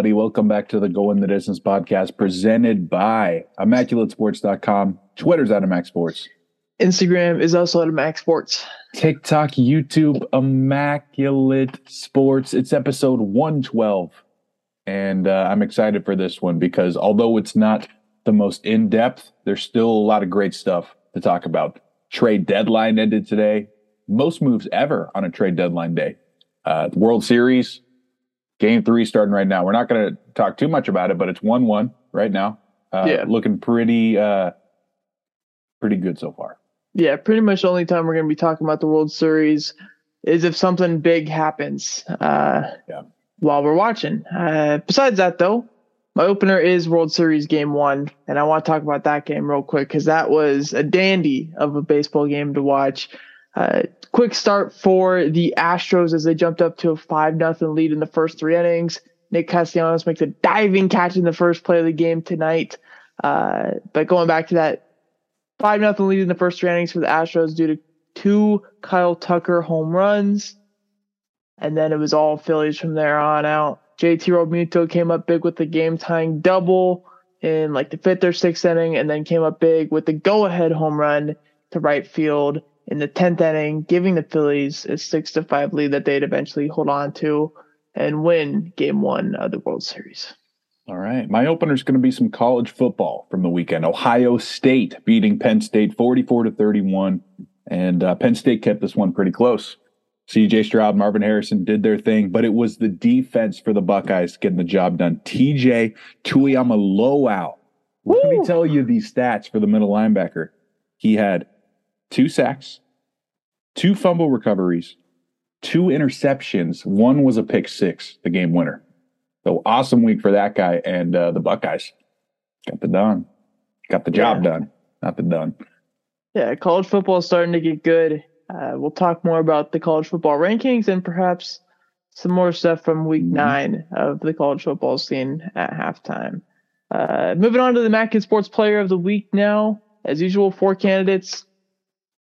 everybody. Welcome back to the Go in the Distance podcast presented by ImmaculateSports.com. Twitter's at Immac Sports. Instagram is also at Immac Sports. TikTok, YouTube, Immaculate Sports. It's episode 112. And uh, I'm excited for this one because although it's not the most in depth, there's still a lot of great stuff to talk about. Trade deadline ended today. Most moves ever on a trade deadline day. Uh, World Series, game three starting right now. We're not going to talk too much about it, but it's 1 1 right now. Uh, Yeah. Looking pretty, uh, pretty good so far. Yeah, pretty much the only time we're going to be talking about the World Series is if something big happens uh, Yeah. while we're watching. Uh, besides that, though, my opener is World Series Game One, and I want to talk about that game real quick because that was a dandy of a baseball game to watch. Uh, quick start for the Astros as they jumped up to a five nothing lead in the first three innings. Nick Castellanos makes a diving catch in the first play of the game tonight. Uh, but going back to that five nothing lead in the first three innings for the Astros due to two Kyle Tucker home runs, and then it was all Phillies from there on out. JT Realmuto came up big with the game tying double in like the fifth or sixth inning, and then came up big with the go ahead home run to right field in the tenth inning, giving the Phillies a six to five lead that they'd eventually hold on to and win Game One of the World Series. All right. My opener is going to be some college football from the weekend. Ohio State beating Penn State 44 to 31. And uh, Penn State kept this one pretty close. CJ Stroud, Marvin Harrison did their thing, but it was the defense for the Buckeyes getting the job done. TJ Tuimoloau. Let me tell you these stats for the middle linebacker. He had two sacks, two fumble recoveries, two interceptions. One was a pick six, the game winner. So awesome week for that guy and uh, the Buckeyes. Got the done. Got the job Yeah. done. Not the done. Yeah, college football is starting to get good. Uh, we'll talk more about the college football rankings and perhaps some more stuff from week Mhm. nine of the college football scene at halftime. Uh, moving on to the Immac Sports Player of the Week now. As usual, four candidates.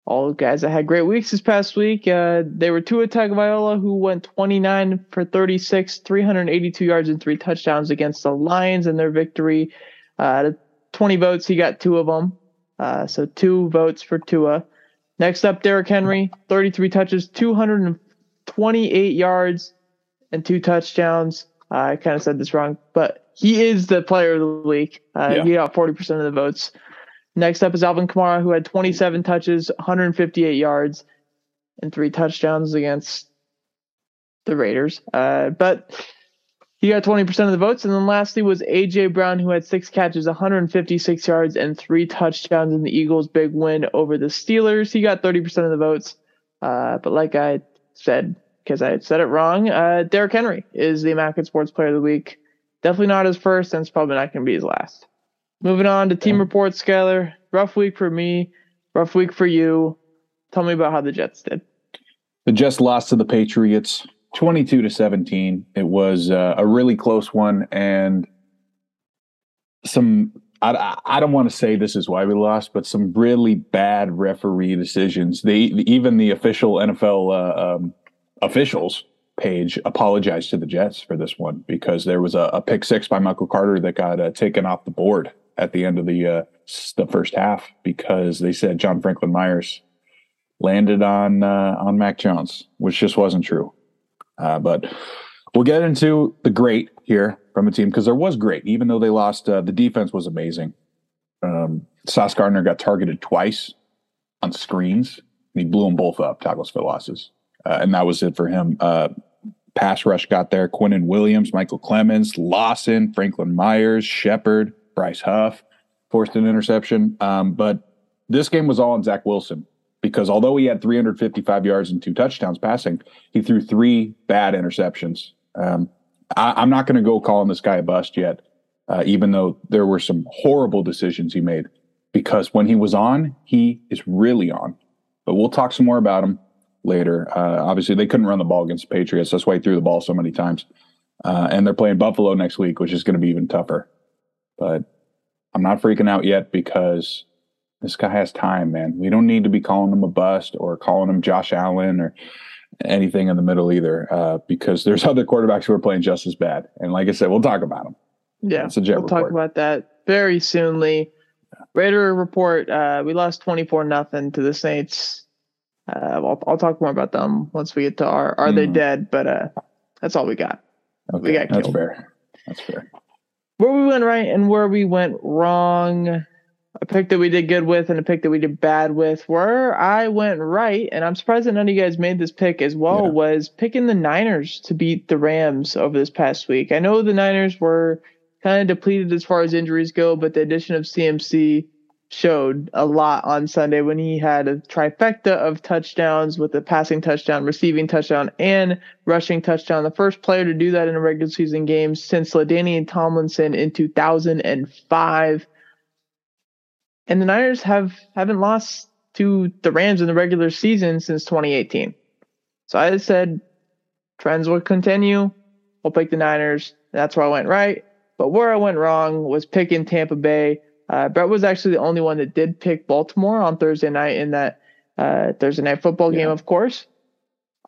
All guys that had great weeks this past week. Uh, they were Tua Tagovailoa, who went 29 for 36, 382 yards and three touchdowns against the Lions in their victory. Uh, 20 votes, he got two of them. Uh, so two votes for Tua. Next up, Derrick Henry, 33 touches, 228 yards, and two touchdowns. Uh, I kind of said this wrong, but he is the player of the week. Uh, Yeah. He got 40% of the votes. Next up is Alvin Kamara, who had 27 touches, 158 yards, and three touchdowns against the Raiders. Uh, but he got 20% of the votes. And then lastly was A.J. Brown, who had six catches, 156 yards, and three touchdowns in the Eagles' big win over the Steelers. He got 30% of the votes. Uh, but like I said, because I said it wrong, uh, Derrick Henry is the American Sports Player of the Week. Definitely not his first, and it's probably not going to be his last. Moving on to team reports, Skyler. Rough week for me, rough week for you. Tell me about how the Jets did. The Jets lost to the Patriots 22 to 17. It was uh, a really close one and some I, I- I don't want to say this is why we lost, but some really bad referee decisions. They even the official NFL uh, um, officials page apologized to the Jets for this one because there was a, a pick six by Michael Carter that got uh, taken off the board at the end of the uh, the first half because they said John Franklin Myers landed on uh, on Mac Jones, which just wasn't true. Uh, but we'll get into the great here from the team because there was great, even though they lost. Uh, the defense was amazing. Um, Sauce Gardner got targeted twice on screens, and he blew them both up. Tackles for losses, uh, and that was it for him. Uh, pass rush got there. Quinnen Williams, Micheal Clemons, Lawson, Franklin Myers, Shepherd, Bryce Huff forced an interception. Um, but this game was all on Zach Wilson because although he had 355 yards and two touchdowns passing, he threw three bad interceptions. Um, I, I'm not going to go calling this guy a bust yet, uh, even though there were some horrible decisions he made. Because when he was on, he is really on. But we'll talk some more about him later. Uh, obviously, they couldn't run the ball against the Patriots. That's why he threw the ball so many times. Uh, and they're playing Buffalo next week, which is going to be even tougher. But I'm not freaking out yet because this guy has time, man. We don't need to be calling him a bust or calling him Josh Allen or anything in the middle either, uh, because there's other quarterbacks who are playing just as bad. And like I said, we'll talk about them. Yeah, we'll report. talk about that very soonly. Raider report: uh, we lost twenty four nothing to the Saints. Uh, I'll, I'll talk more about them once we get to our are mm. they dead? But uh, that's all we got. Okay, we got killed. That's fair. That's fair. Where we went right and where we went wrong a pick that we did good with and a pick that we did bad with. Where I went right, and I'm surprised that none of you guys made this pick as well, yeah. was picking the Niners to beat the Rams over this past week. I know the Niners were kind of depleted as far as injuries go, but the addition of CMC showed a lot on Sunday when he had a trifecta of touchdowns with a passing touchdown, receiving touchdown, and rushing touchdown. The first player to do that in a regular season game since LaDainian Tomlinson in 2005 and the Niners have haven't lost to the Rams in the regular season since 2018. So I said trends will continue. We'll pick the Niners. That's where I went right. But where I went wrong was picking Tampa Bay. Uh, Brett was actually the only one that did pick Baltimore on Thursday night in that uh, Thursday night football game, yeah. of course.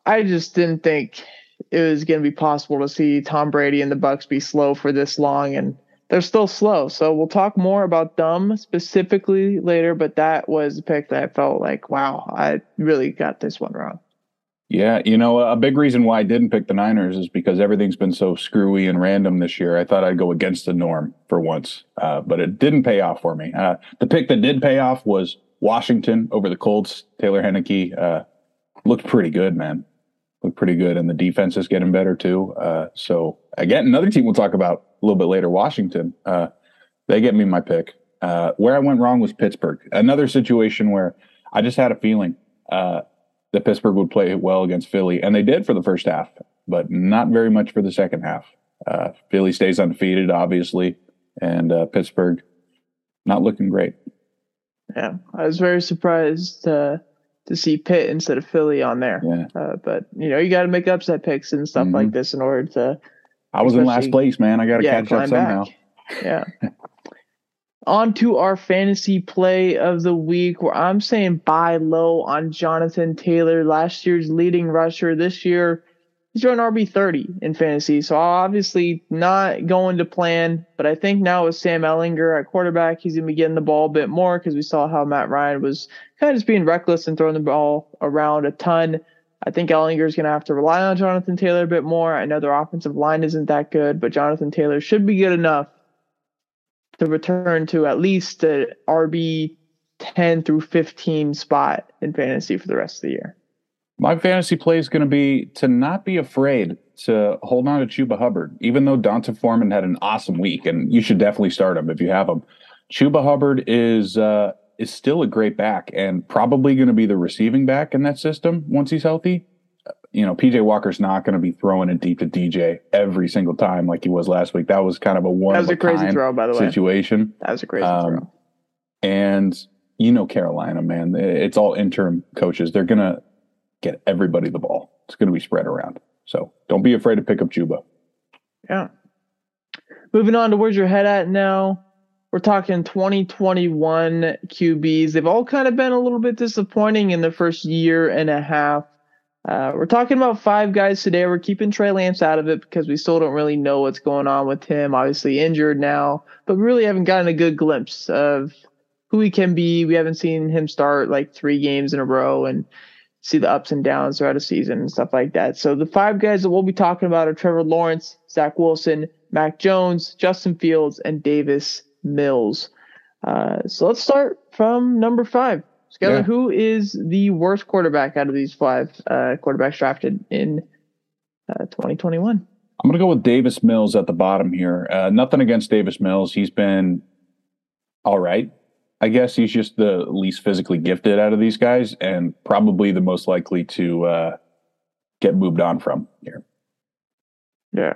I just didn't think it was going to be possible to see Tom Brady and the Bucs be slow for this long and they're still slow. So we'll talk more about them specifically later, but that was a pick that I felt like, wow, I really got this one wrong. Yeah, you know, a big reason why I didn't pick the Niners is because everything's been so screwy and random this year. I thought I'd go against the norm for once, uh, but it didn't pay off for me. Uh, the pick that did pay off was Washington over the Colts. Taylor Heinicke uh, looked pretty good, man. Looked pretty good, and the defense is getting better too. Uh, so again, another team we'll talk about a little bit later, Washington. Uh, they get me my pick. Uh, where I went wrong was Pittsburgh. Another situation where I just had a feeling that Pittsburgh would play well against Philly, and they did for the first half, but not very much for the second half. Uh, Philly stays undefeated, obviously, and uh, Pittsburgh not looking great. Yeah, I was very surprised to see Pitt instead of Philly on there. Yeah. Uh, but you know, you got to make upset picks and stuff mm-hmm. like this in order to I was in last place, man. I got to yeah, catch up somehow. Back. Yeah. on to our fantasy play of the week where I'm saying buy low on Jonathan Taylor, last year's leading rusher. This year, he's running RB30 in fantasy. So obviously not going to plan, but I think now with Sam Ehlinger at quarterback, he's going to be getting the ball a bit more because we saw how Matt Ryan was kind of just being reckless and throwing the ball around a ton. I think Ellinger is going to have to rely on Jonathan Taylor a bit more. I know their offensive line isn't that good, but Jonathan Taylor should be good enough to return to at least a RB 10 through 15 spot in fantasy for the rest of the year. My fantasy play is going to be to not be afraid to hold on to Chuba Hubbard, even though D'Onta Foreman had an awesome week, and you should definitely start him if you have him. Chuba Hubbard is uh, is still a great back and probably going to be the receiving back in that system once he's healthy. You know, PJ Walker's not going to be throwing it deep to DJ every single time like he was last week. That was kind of a one. That was a crazy throw, by the way. Situation. That was a crazy um, throw. And you know, Carolina, man, it's all interim coaches. They're going to get everybody the ball. It's going to be spread around. So don't be afraid to pick up Chuba. Yeah. Moving on to where's your head at now? We're talking 2021 QBs. They've all kind of been a little bit disappointing in the first year and a half. Uh, we're talking about five guys today. We're keeping Trey Lance out of it because we still don't really know what's going on with him. Obviously injured now, but we really haven't gotten a good glimpse of who he can be. We haven't seen him start like three games in a row and see the ups and downs throughout a season and stuff like that. So the five guys that we'll be talking about are Trevor Lawrence, Zach Wilson, Mac Jones, Justin Fields, and Davis Mills. Uh, so let's start from number five. Skyler, yeah. who is the worst quarterback out of these five uh, quarterbacks drafted in uh, 2021? I'm going to go with Davis Mills at the bottom here. Uh, nothing against Davis Mills. He's been all right. I guess he's just the least physically gifted out of these guys and probably the most likely to uh, get moved on from here. Yeah.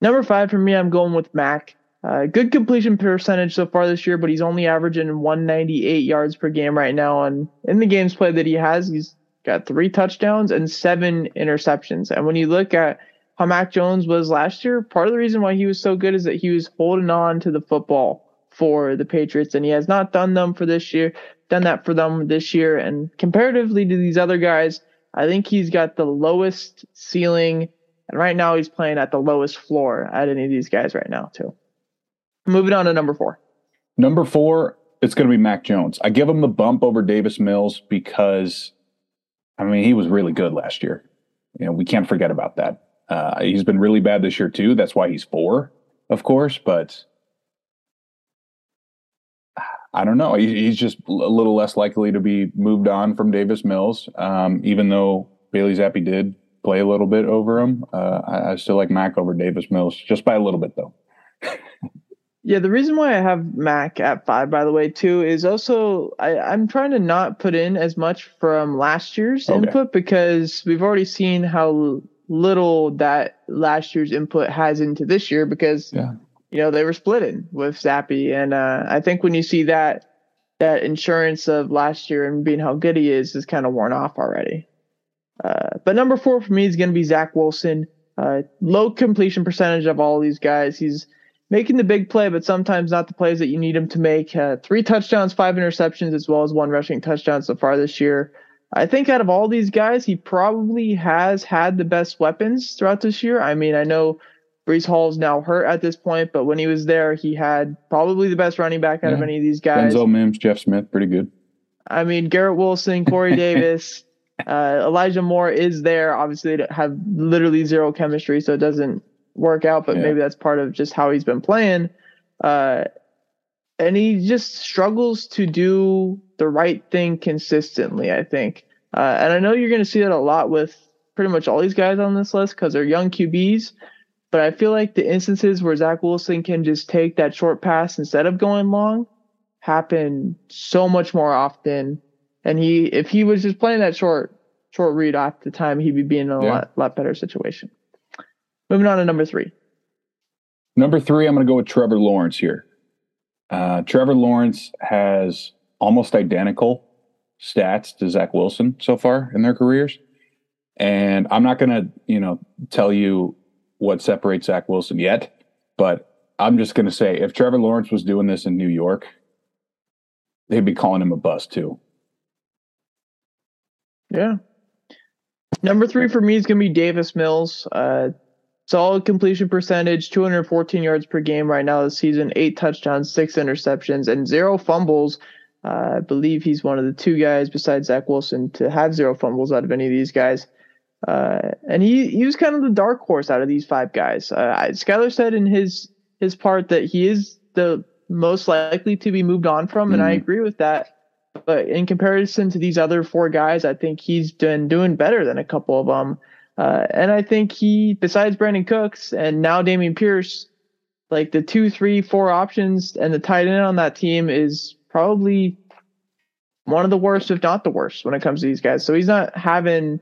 Number five for me, I'm going with Mac. Uh, good completion percentage so far this year, but he's only averaging 198 yards per game right now. And in the games played that he has, he's got three touchdowns and seven interceptions. And when you look at how Mac Jones was last year, part of the reason why he was so good is that he was holding on to the football for the Patriots, and he has not done them for this year, done that for them this year. And comparatively to these other guys, I think he's got the lowest ceiling, and right now he's playing at the lowest floor at any of these guys right now, too. Moving on to number four. Number four, it's going to be Mac Jones. I give him the bump over Davis Mills because, I mean, he was really good last year. You know, we can't forget about that. Uh, he's been really bad this year too. That's why he's four, of course. But I don't know. He, he's just a little less likely to be moved on from Davis Mills, um, even though Bailey Zappe did play a little bit over him. Uh, I, I, still like Mac over Davis Mills, just by a little bit though. Yeah, the reason why I have Mac at five, by the way, too, is also I, I'm trying to not put in as much from last year's okay. input because we've already seen how little that last year's input has into this year because yeah you know, they were splitting with Zappe, And uh, I think when you see that, that insurance of last year and being how good he is is kind of worn off already. Uh, but number four for me is going to be Zach Wilson. Uh, low completion percentage of all these guys. He's making the big play, but sometimes not the plays that you need him to make. Uh, three touchdowns, five interceptions, as well as one rushing touchdown so far this year. I think out of all these guys, he probably has had the best weapons throughout this year. I mean, I know Breece Hall's now hurt at this point, but when he was there, he had probably the best running back out yeah. of any of these guys. Denzel Mims, Jeff Smith, pretty good. I mean, Garrett Wilson, Corey Davis, uh, Elijah Moore is there. Obviously, they have literally zero chemistry, so it doesn't work out. But yeah. maybe that's part of just how he's been playing. Uh, and he just struggles to do the right thing consistently. I think, uh, and I know you're going to see that a lot with pretty much all these guys on this list because they're young QBs. But I feel like the instances where Zach Wilson can just take that short pass instead of going long happen so much more often. And he, if he was just playing that short, short read off the time, he'd be being in a yeah. lot, lot better situation. Moving on to number three. Number three, I'm going to go with Trevor Lawrence here. Uh, Trevor Lawrence has almost identical stats to Zach Wilson so far in their careers. And I'm not going to, you know, tell you what separates Zach Wilson yet, but I'm just going to say if Trevor Lawrence was doing this in New York, they'd be calling him a bust too. Yeah. Number three for me is going to be Davis Mills. Uh, solid completion percentage, 214 yards per game right now this season, eight touchdowns, six interceptions, and zero fumbles. Uh, I believe he's one of the two guys besides Zach Wilson to have zero fumbles out of any of these guys. Uh, and he, he was kind of the dark horse out of these five guys. Uh, Skyler said in his his part that he is the most likely to be moved on from, mm-hmm. and I mm-hmm. agree with that. But in comparison to these other four guys, I think he's been doing better than a couple of them. Uh, and I think he, besides Brandin Cooks and now Dameon Pierce, like the two, three, four options and the tight end on that team is probably one of the worst, if not the worst, when it comes to these guys. So he's not having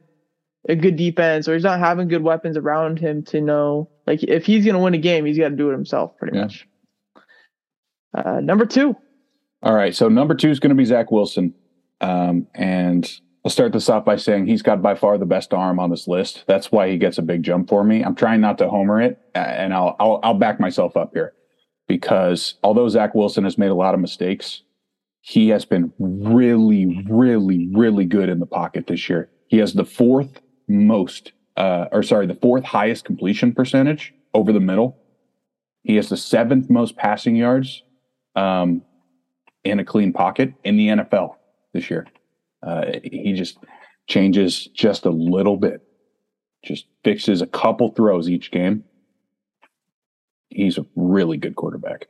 a good defense or he's not having good weapons around him to know like if he's going to win a game, he's got to do it himself pretty yeah. much. Uh, number two. All right. So number two is going to be Zach Wilson. Um, and I'll start this off by saying he's got by far the best arm on this list. That's why he gets a big jump for me. I'm trying not to homer it, and I'll I'll, I'll back myself up here because although Zach Wilson has made a lot of mistakes, he has been really, really, really good in the pocket this year. He has the fourth most, uh, or sorry, the fourth highest completion percentage over the middle. He has the seventh most passing yards um, in a clean pocket in the NFL this year. Uh, he just changes just a little bit, just fixes a couple throws each game. He's a really good quarterback.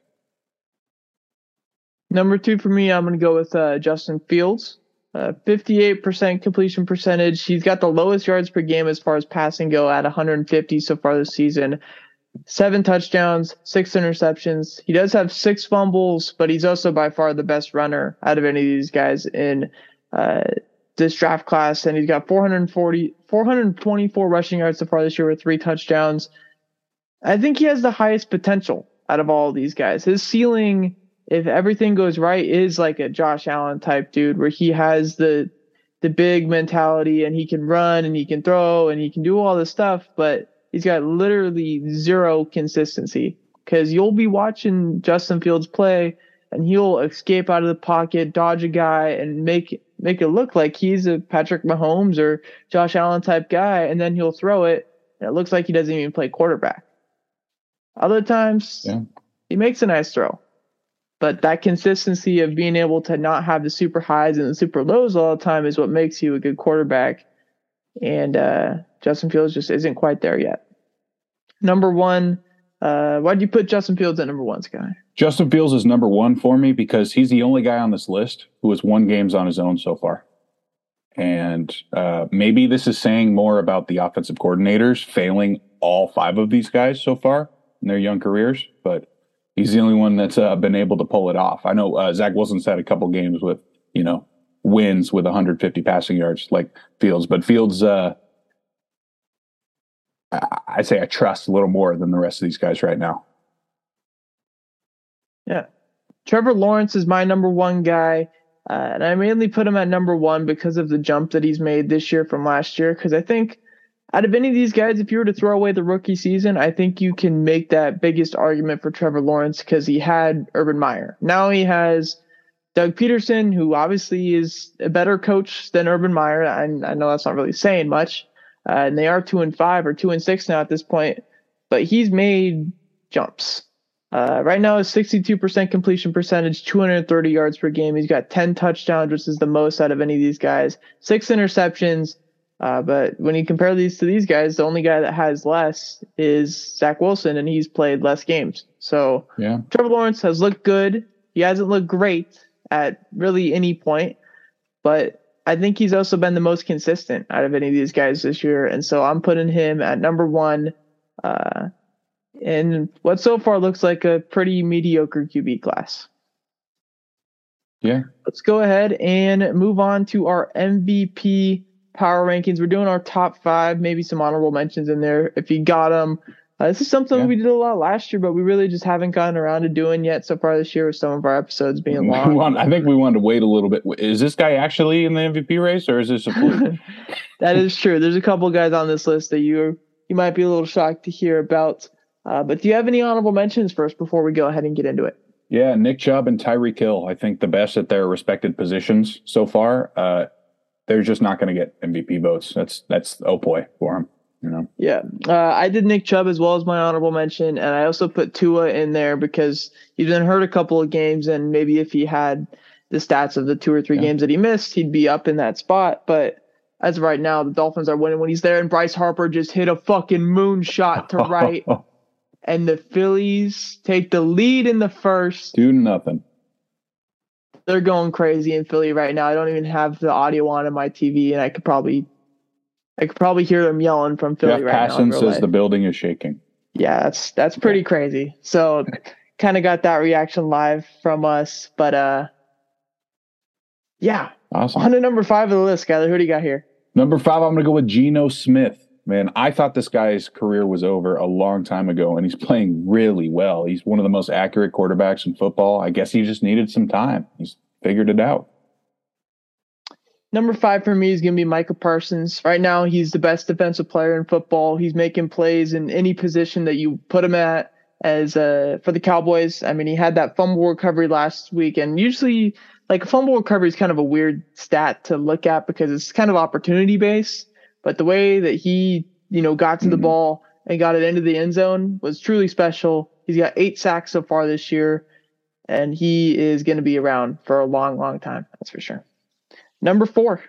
Number two for me, I'm going to go with uh, Justin Fields. Uh, 58% completion percentage. He's got the lowest yards per game as far as passing go at 150 so far this season. Seven touchdowns, six interceptions. He does have six fumbles, but he's also by far the best runner out of any of these guys in uh, this draft class. And he's got 440, 424 rushing yards so far this year with three touchdowns. I think he has the highest potential out of all these guys. His ceiling if everything goes right, is like a Josh Allen type dude where he has the the big mentality and he can run and he can throw and he can do all this stuff, but he's got literally zero consistency. Because you'll be watching Justin Fields play and he'll escape out of the pocket, dodge a guy, and make make it look like he's a Patrick Mahomes or Josh Allen type guy, and then he'll throw it, and it looks like he doesn't even play quarterback. Other times, yeah. he makes a nice throw. But that consistency of being able to not have the super highs and the super lows all the time is what makes you a good quarterback. And uh, Justin Fields just isn't quite there yet. Number one, uh, why did you put Justin Fields at number one, Sky? Justin Fields is number one for me because he's the only guy on this list who has won games on his own so far. And uh, maybe this is saying more about the offensive coordinators failing all five of these guys so far in their young careers, but he's the only one that's uh, been able to pull it off. I know uh, Zach Wilson's had a couple games with, you know, wins with 150 passing yards like Fields, but Fields, uh, I say I trust a little more than the rest of these guys right now. Yeah. Trevor Lawrence is my number one guy. Uh, and I mainly put him at number one because of the jump that he's made this year from last year. Because I think out of any of these guys, if you were to throw away the rookie season, I think you can make that biggest argument for Trevor Lawrence because he had Urban Meyer. Now he has Doug Pederson, who obviously is a better coach than Urban Meyer. I, I know that's not really saying much, uh, and they are two and five or two and six now at this point. But he's made jumps. Uh, right now, is 62% completion percentage, 230 yards per game. He's got 10 touchdowns, which is the most out of any of these guys. Six interceptions. Uh, but when you compare these to these guys, the only guy that has less is Zach Wilson, and he's played less games. So yeah. Trevor Lawrence has looked good. He hasn't looked great at really any point, but I think he's also been the most consistent out of any of these guys this year, and so I'm putting him at number one. Uh, in what so far looks like a pretty mediocre QB class. Yeah. Let's go ahead and move on to our MVP power rankings. We're doing our top five, maybe some honorable mentions in there if you got them. Uh, this is something yeah. we did a lot last year, but we really just haven't gotten around to doing yet so far this year with some of our episodes being long. Want, I think we wanted to wait a little bit. Is this guy actually in the MVP race or is this a fluke? that is true. There's a couple guys on this list that you you might be a little shocked to hear about. Uh, but do you have any honorable mentions first before we go ahead and get into it? Yeah, Nick Chubb and Tyreek Hill. I think the best at their respected positions so far. Uh, they're just not going to get MVP votes. That's that's oh boy for them you know. Yeah, uh, I did Nick Chubb as well as my honorable mention, and I also put Tua in there because he's been hurt a couple of games, and maybe if he had the stats of the two or three yeah. games that he missed, he'd be up in that spot. But as of right now, the Dolphins are winning when he's there, and Bryce Harper just hit a fucking moonshot to right, and the Phillies take the lead in the first. Do nothing. They're going crazy in Philly right now. I don't even have the audio on in my TV, and I could probably I could probably hear them yelling from Philly Jeff right Passan now. says the building is shaking. Yeah, that's that's pretty crazy. So kind of got that reaction live from us, but uh yeah. Awesome. On to number five of the list, Skyler. Who do you got here? Number five, I'm gonna go with Geno Smith. Man, I thought this guy's career was over a long time ago, and he's playing really well. He's one of the most accurate quarterbacks in football. I guess he just needed some time. He's figured it out. Number five for me is going to be Micah Parsons. Right now, he's the best defensive player in football. He's making plays in any position that you put him at. As uh, for the Cowboys, I mean, he had that fumble recovery last week, and usually, like a fumble recovery is kind of a weird stat to look at because it's kind of opportunity based. But the way that he, you know, got to mm-hmm. the ball and got it into the end zone was truly special. He's got eight sacks so far this year, and he is going to be around for a long, long time. That's for sure. Number four.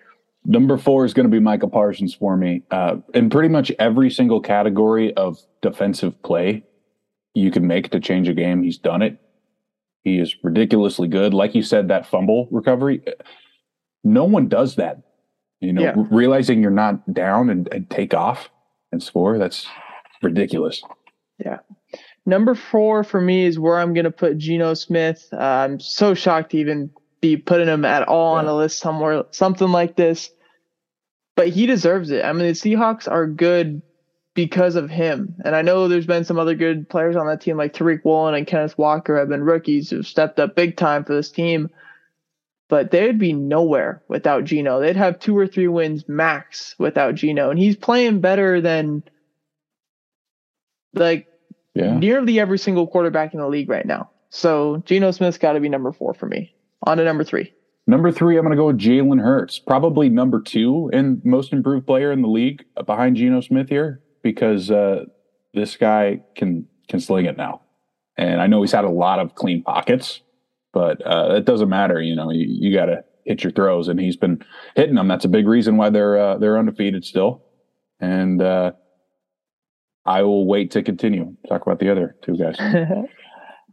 Number four is going to be Michael Parsons for me. Uh, in pretty much every single category of defensive play you can make to change a game, he's done it. He is ridiculously good. Like you said, that fumble recovery, no one does that. You know, yeah. realizing you're not down and, and take off and score, that's ridiculous. Yeah. Number four for me is where I'm going to put Geno Smith. Uh, I'm so shocked to even be putting him at all yeah. on a list somewhere, something like this. But he deserves it. I mean, the Seahawks are good because of him. And I know there's been some other good players on that team, like Tariq Woolen and Kenneth Walker, have been rookies who've stepped up big time for this team. But they'd be nowhere without Geno. They'd have two or three wins max without Geno. And he's playing better than like yeah. nearly every single quarterback in the league right now. So Geno Smith's got to be number four for me. On to number three. Number three, I'm going to go with Jalen Hurts. Probably number two and most improved player in the league behind Geno Smith here because uh, this guy can can sling it now. And I know he's had a lot of clean pockets, but uh, it doesn't matter. You know, you, you got to hit your throws, and he's been hitting them. That's a big reason why they're uh, they're undefeated still. And uh, I will wait to continue talk about the other two guys.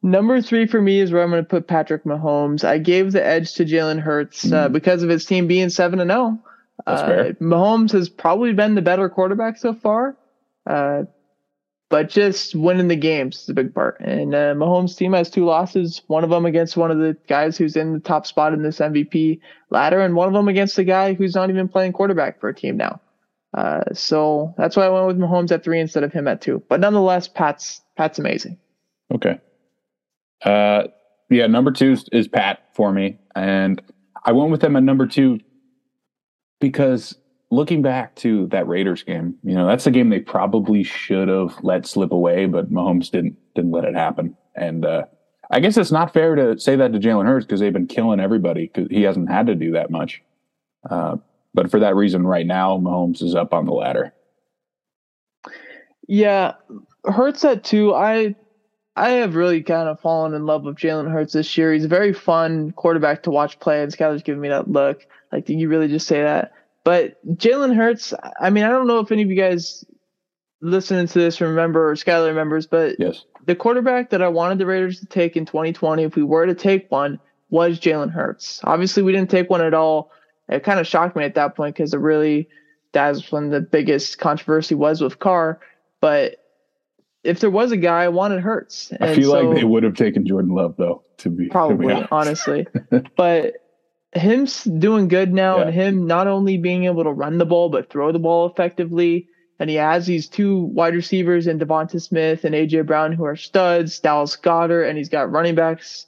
Number three for me is where I'm going to put Patrick Mahomes. I gave the edge to Jalen Hurts uh, mm-hmm. because of his team being seven and zero. Oh. Uh, Mahomes has probably been the better quarterback so far, uh, but just winning the games is a big part. And uh, Mahomes' team has two losses. One of them against one of the guys who's in the top spot in this MVP ladder, and one of them against the guy who's not even playing quarterback for a team now. Uh, so that's why I went with Mahomes at three instead of him at two. But nonetheless, Pat's Pat's amazing. Okay. Uh, yeah, number two is, Pat for me, and I went with them at number two because looking back to that Raiders game, you know, that's the game they probably should have let slip away, but Mahomes didn't didn't let it happen. And uh, I guess it's not fair to say that to Jalen Hurts because they've been killing everybody because he hasn't had to do that much. Uh, but for that reason, right now, Mahomes is up on the ladder. Yeah, Hurts at two. I I have really kind of fallen in love with Jalen Hurts this year. He's a very fun quarterback to watch play, and Skyler's giving me that look. Like, did you really just say that? But Jalen Hurts, I mean, I don't know if any of you guys listening to this remember or Skyler remembers, but yes. the quarterback that I wanted the Raiders to take in 2020, if we were to take one, was Jalen Hurts. Obviously, we didn't take one at all. It kind of shocked me at that point because it really that that's when the biggest controversy was with Carr. But if there was a guy, I wanted Hurts. And I feel so, like they would have taken Jordan Love though. To be probably to be honestly, but him doing good now yeah. and him not only being able to run the ball but throw the ball effectively. And he has these two wide receivers in Devonta Smith and AJ Brown who are studs, Dallas Goedert, and he's got running backs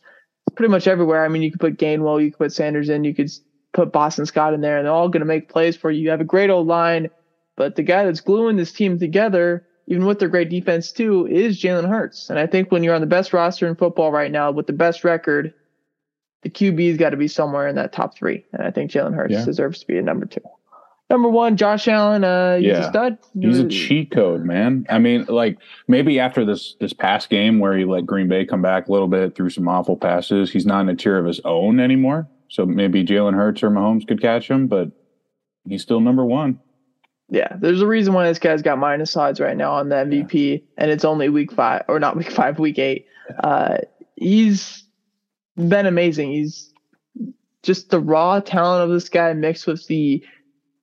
pretty much everywhere. I mean, you could put Gainwell, you could put Sanders in, you could put Boston Scott in there, and they're all going to make plays for you. You have a great old line, but the guy that's gluing this team together even with their great defense too, is Jalen Hurts. And I think when you're on the best roster in football right now with the best record, the QB's got to be somewhere in that top three. And I think Jalen Hurts yeah. deserves to be a number two. Number one, Josh Allen. Uh, he's yeah. a stud. He's a cheat code, man. I mean, like maybe after this this past game where he let Green Bay come back a little bit through some awful passes, he's not in a tier of his own anymore. So maybe Jalen Hurts or Mahomes could catch him, but he's still number one. Yeah, there's a reason why this guy's got minus odds right now on the MVP, yeah. and it's only week five or not week five, week eight. Uh, he's been amazing. He's just the raw talent of this guy mixed with the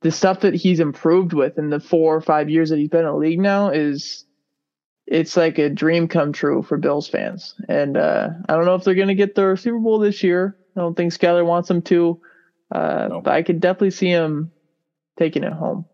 the stuff that he's improved with in the four or five years that he's been in the league now is it's like a dream come true for Bills fans. And uh, I don't know if they're going to get their Super Bowl this year. I don't think Skyler wants them to, uh, no. but I could definitely see him taking it home.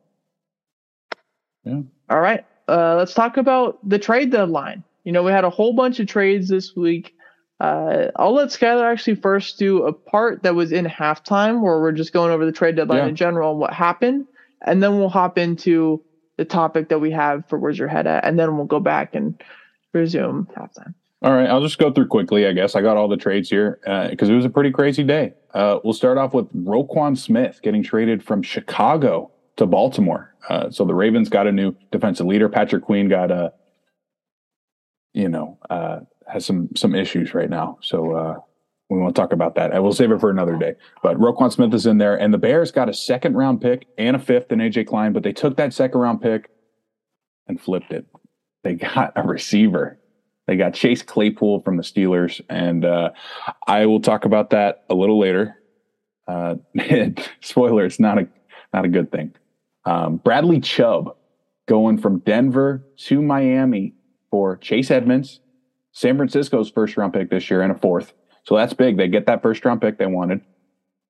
Yeah. All right. Uh, let's talk about the trade deadline. You know, we had a whole bunch of trades this week. Uh, I'll let Skyler actually first do a part that was in halftime where we're just going over the trade deadline yeah. in general and what happened. And then we'll hop into the topic that we have for Where's Your Head At. And then we'll go back and resume halftime. All right, I'll just go through quickly. I guess I got all the trades here because uh, it was a pretty crazy day. Uh, we'll start off with Roquan Smith getting traded from Chicago to Baltimore. Uh, so the Ravens got a new defensive leader. Patrick Queen got a, you know, uh, has some some issues right now. So uh, we won't talk about that. I will save it for another day. But Roquan Smith is in there, and the Bears got a second round pick and a fifth in AJ Klein, but they took that second round pick and flipped it. They got a receiver. They got Chase Claypool from the Steelers, and uh, I will talk about that a little later. Uh, spoiler: it's not a not a good thing. Um, Bradley Chubb going from Denver to Miami for Chase Edmonds, San Francisco's first round pick this year, and a fourth. So that's big. They get that first round pick they wanted.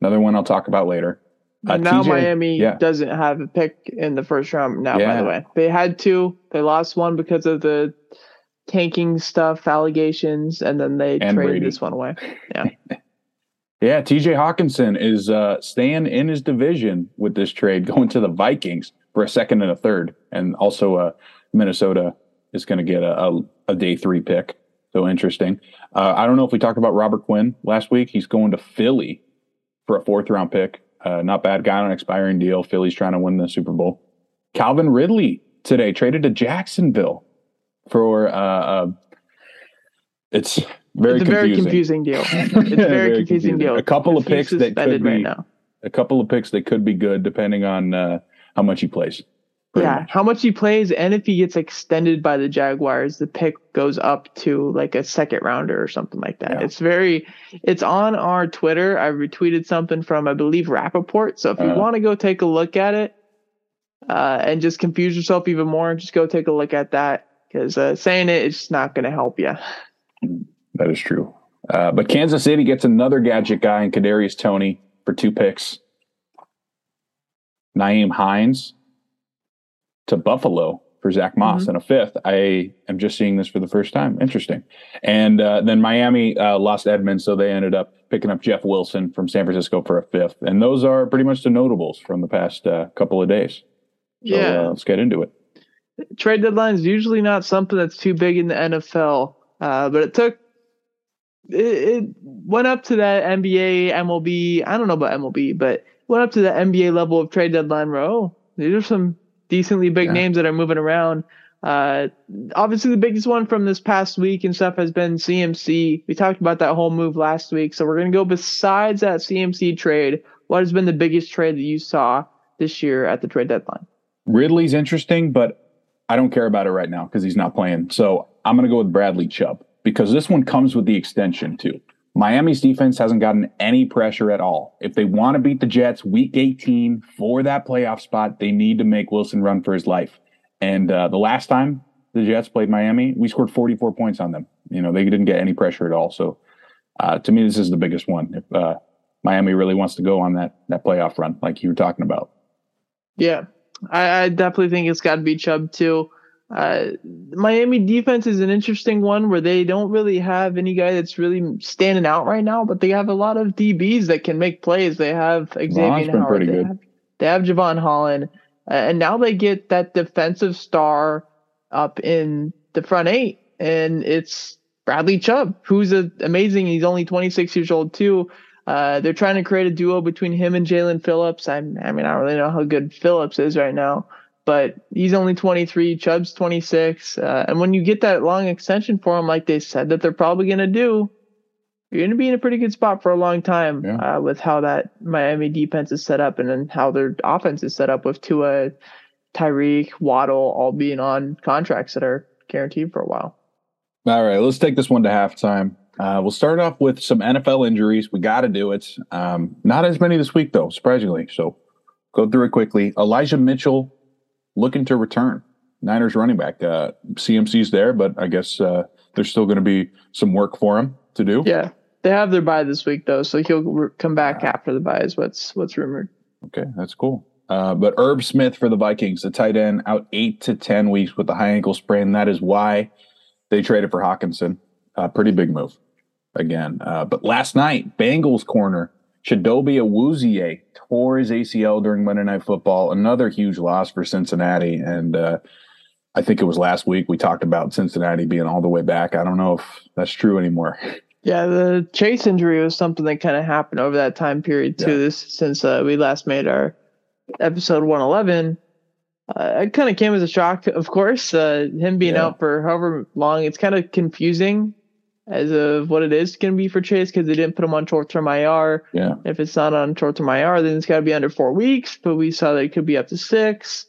Another one I'll talk about later. Uh, now TJ, Miami yeah. doesn't have a pick in the first round now, yeah. by the way. They had two. They lost one because of the tanking stuff, allegations, and then they and traded Brady. this one away. Yeah. Yeah, TJ Hockenson is uh, staying in his division with this trade, going to the Vikings for a second and a third. And also, uh, Minnesota is going to get a, a, a, day three pick. So interesting. Uh, I don't know if we talked about Robert Quinn last week. He's going to Philly for a fourth round pick. Uh, not bad guy on an expiring deal. Philly's trying to win the Super Bowl. Calvin Ridley today traded to Jacksonville for uh, uh it's very it's confusing. a very confusing deal. It's a very, very confusing, confusing, deal. A couple of picks that could be right now. a couple of picks that could be good depending on uh, how much he plays. Yeah, much. how much he plays, and if he gets extended by the Jaguars, the pick goes up to like a second rounder or something like that. Yeah. It's very, it's on our Twitter. I retweeted something from I believe Rapoport. So if you uh, want to go take a look at it, uh, and just confuse yourself even more, just go take a look at that because uh, saying it is not going to help you. That is true. Uh, but Kansas City gets another gadget guy in Kadarius Toney for two picks. Nyheim Hines to Buffalo for Zach Moss mm-hmm. and a fifth. I am just seeing this for the first time. Interesting. And uh, then Miami uh, lost Edmonds, so they ended up picking up Jeff Wilson from San Francisco for a fifth. And those are pretty much the notables from the past uh, couple of days. So, yeah. Uh, let's get into it. Trade deadline is usually not something that's too big in the NFL, uh, but it took it, it, went up to that NBA, MLB. I don't know about MLB, but went up to the NBA level of trade deadline. row. these are some decently big yeah. names that are moving around. Uh, obviously, the biggest one from this past week and stuff has been CMC. We talked about that whole move last week, so we're going to go besides that CMC trade. What has been the biggest trade that you saw this year at the trade deadline? Ridley's interesting, but I don't care about it right now because he's not playing. So I'm going to go with Bradley Chubb because this one comes with the extension too. Miami's defense hasn't gotten any pressure at all. If they want to beat the Jets week 18 for that playoff spot, they need to make Wilson run for his life. And uh, the last time the Jets played Miami, we scored 44 points on them. You know, they didn't get any pressure at all. So uh, to me, this is the biggest one. If uh, Miami really wants to go on that that playoff run, like you were talking about. Yeah, I, I definitely think it's got to be Chubb too. Uh, Miami defense is an interesting one where they don't really have any guy that's really standing out right now, but they have a lot of DBs that can make plays. They have Xavier Howard, they have, they have Jevon Holland, uh, and now they get that defensive star up in the front eight, and it's Bradley Chubb, who's a, amazing. He's only 26 years old too. Uh, they're trying to create a duo between him and Jaelan Phillips. I, I mean, I don't really know how good Phillips is right now but he's only 23. Chubb's 26. Uh, and when you get that long extension for him, like they said that they're probably going to do, you're going to be in a pretty good spot for a long time yeah. uh, with how that Miami defense is set up and then how their offense is set up with Tua, Tyreek, Waddle all being on contracts that are guaranteed for a while. All right, let's take this one to halftime. Uh, we'll start off with some NFL injuries. We got to do it. Um, not as many this week, though, surprisingly. So go through it quickly. Elijah Mitchell looking to return. Niners running back. Uh, CMC's there, but I guess uh, there's still going to be some work for him to do. Yeah, they have their bye this week though, so he'll re- come back after the bye. Is what's what's rumored. Okay, that's cool. Uh, but Irv Smith for the Vikings, the tight end, out eight to ten weeks with the high ankle sprain. That is why they traded for Hockenson. Uh, pretty big move again. Uh, but last night, Bengals corner Chidobe Awuzie tore his ACL during Monday Night Football. Another huge loss for Cincinnati. And uh, I think it was last week we talked about Cincinnati being all the way back. I don't know if that's true anymore. Yeah, the Chase injury was something that kind of happened over that time period too. Yeah. This since uh, we last made our episode 111. Uh, it kind of came as a shock, of course. Uh, him being yeah. out for however long, it's kind of confusing as of what it is going to be for Chase because they didn't put him on short term IR. Yeah. If it's not on short term IR, then it's got to be under four weeks. But we saw that it could be up to six.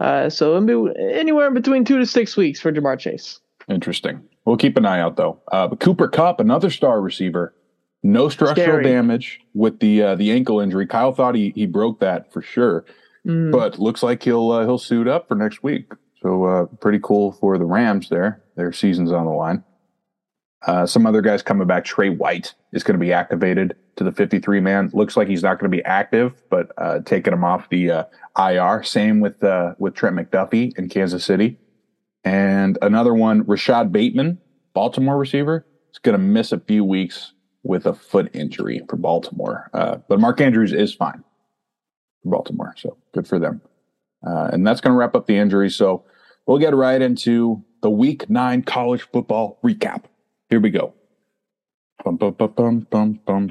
Uh, so it'll be anywhere in between two to six weeks for Ja'Marr Chase. Interesting. We'll keep an eye out though. Uh, but Cooper Kupp, another star receiver, no structural Scary. damage with the uh, the ankle injury. Kyle thought he he broke that for sure, mm. but looks like he'll uh, he'll suit up for next week. So uh, pretty cool for the Rams there. Their season's on the line. Uh, some other guys coming back. Trey White is going to be activated to the 53 man. Looks like he's not going to be active, but uh, taking him off the uh, IR. Same with uh, with Trent McDuffie in Kansas City, and another one, Rashod Bateman, Baltimore receiver, is going to miss a few weeks with a foot injury for Baltimore. Uh, but Mark Andrews is fine for Baltimore, so good for them. Uh, and that's going to wrap up the injuries. So we'll get right into the Week Nine college football recap. Here we go. Bum, bum, bum,